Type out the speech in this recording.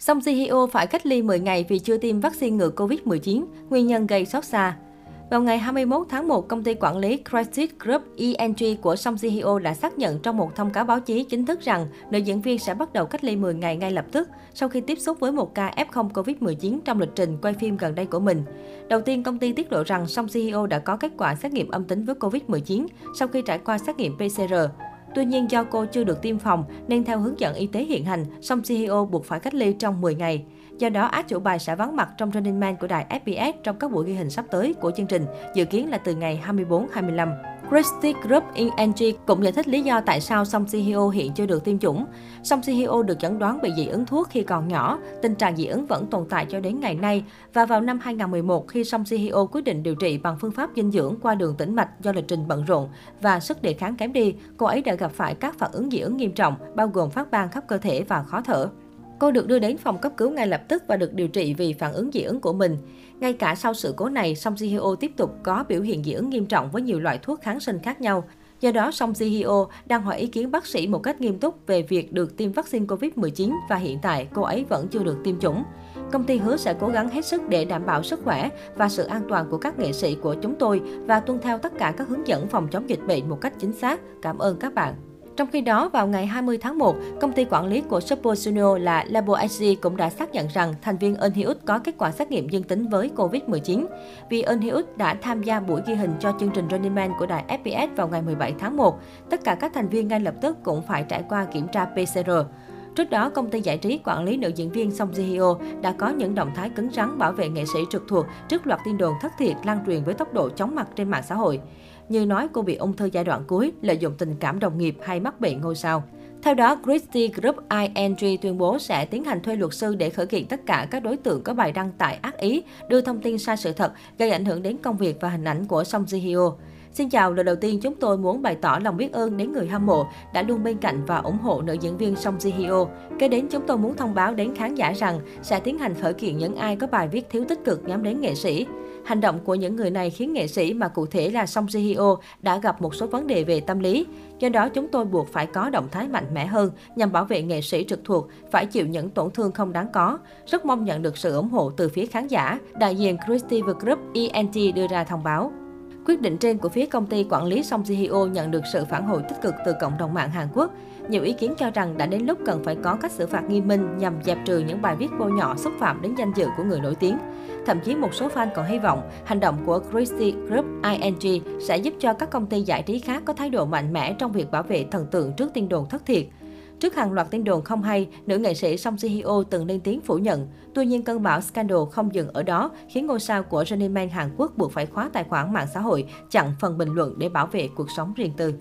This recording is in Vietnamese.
Song CEO phải cách ly 10 ngày vì chưa tiêm vaccine ngừa Covid-19, nguyên nhân gây xót xa. Vào ngày 21 tháng 1, công ty quản lý Crisis Group ENG của Song CEO đã xác nhận trong một thông cáo báo chí chính thức rằng nữ diễn viên sẽ bắt đầu cách ly 10 ngày ngay lập tức sau khi tiếp xúc với một ca F0 Covid-19 trong lịch trình quay phim gần đây của mình. Đầu tiên, công ty tiết lộ rằng Song CEO đã có kết quả xét nghiệm âm tính với Covid-19 sau khi trải qua xét nghiệm PCR. Tuy nhiên, do cô chưa được tiêm phòng nên theo hướng dẫn y tế hiện hành, song CEO buộc phải cách ly trong 10 ngày. Do đó, ác chủ bài sẽ vắng mặt trong Running Man của đài SBS trong các buổi ghi hình sắp tới của chương trình, dự kiến là từ ngày 24-25. Christie Group ENG cũng giải thích lý do tại sao Song CEO hiện chưa được tiêm chủng. Song CEO được chẩn đoán bị dị ứng thuốc khi còn nhỏ, tình trạng dị ứng vẫn tồn tại cho đến ngày nay. Và vào năm 2011, khi Song CEO quyết định điều trị bằng phương pháp dinh dưỡng qua đường tĩnh mạch do lịch trình bận rộn và sức đề kháng kém đi, cô ấy đã gặp phải các phản ứng dị ứng nghiêm trọng, bao gồm phát ban khắp cơ thể và khó thở. Cô được đưa đến phòng cấp cứu ngay lập tức và được điều trị vì phản ứng dị ứng của mình. Ngay cả sau sự cố này, Song Ji Hyo tiếp tục có biểu hiện dị ứng nghiêm trọng với nhiều loại thuốc kháng sinh khác nhau. Do đó, Song Ji Hyo đang hỏi ý kiến bác sĩ một cách nghiêm túc về việc được tiêm vaccine COVID-19 và hiện tại cô ấy vẫn chưa được tiêm chủng. Công ty hứa sẽ cố gắng hết sức để đảm bảo sức khỏe và sự an toàn của các nghệ sĩ của chúng tôi và tuân theo tất cả các hướng dẫn phòng chống dịch bệnh một cách chính xác. Cảm ơn các bạn. Trong khi đó, vào ngày 20 tháng 1, công ty quản lý của Super Junior là Labo HG cũng đã xác nhận rằng thành viên Eun Hee có kết quả xét nghiệm dương tính với Covid-19. Vì Eun Hee đã tham gia buổi ghi hình cho chương trình Running Man của đài FPS vào ngày 17 tháng 1, tất cả các thành viên ngay lập tức cũng phải trải qua kiểm tra PCR. Trước đó, công ty giải trí quản lý nữ diễn viên Song Ji Hyo đã có những động thái cứng rắn bảo vệ nghệ sĩ trực thuộc trước loạt tin đồn thất thiệt lan truyền với tốc độ chóng mặt trên mạng xã hội. Như nói cô bị ung thư giai đoạn cuối, lợi dụng tình cảm đồng nghiệp hay mắc bệnh ngôi sao. Theo đó, Christie Group ING tuyên bố sẽ tiến hành thuê luật sư để khởi kiện tất cả các đối tượng có bài đăng tải ác ý, đưa thông tin sai sự thật, gây ảnh hưởng đến công việc và hình ảnh của Song Ji Hyo. Xin chào, lần đầu tiên chúng tôi muốn bày tỏ lòng biết ơn đến người hâm mộ đã luôn bên cạnh và ủng hộ nữ diễn viên Song Ji Hyo. Kế đến chúng tôi muốn thông báo đến khán giả rằng sẽ tiến hành khởi kiện những ai có bài viết thiếu tích cực nhắm đến nghệ sĩ. Hành động của những người này khiến nghệ sĩ mà cụ thể là Song Ji Hyo đã gặp một số vấn đề về tâm lý. Do đó chúng tôi buộc phải có động thái mạnh mẽ hơn nhằm bảo vệ nghệ sĩ trực thuộc phải chịu những tổn thương không đáng có. Rất mong nhận được sự ủng hộ từ phía khán giả. Đại diện Creative Group ENT đưa ra thông báo. Quyết định trên của phía công ty quản lý Song Ji Hyo nhận được sự phản hồi tích cực từ cộng đồng mạng Hàn Quốc. Nhiều ý kiến cho rằng đã đến lúc cần phải có cách xử phạt nghiêm minh nhằm dẹp trừ những bài viết bôi nhọ xúc phạm đến danh dự của người nổi tiếng. Thậm chí một số fan còn hy vọng hành động của Christie Group ING sẽ giúp cho các công ty giải trí khác có thái độ mạnh mẽ trong việc bảo vệ thần tượng trước tin đồn thất thiệt. Trước hàng loạt tin đồn không hay, nữ nghệ sĩ Song Ji Hyo từng lên tiếng phủ nhận. Tuy nhiên, cơn bão scandal không dừng ở đó, khiến ngôi sao của Running Man Hàn Quốc buộc phải khóa tài khoản mạng xã hội, chặn phần bình luận để bảo vệ cuộc sống riêng tư.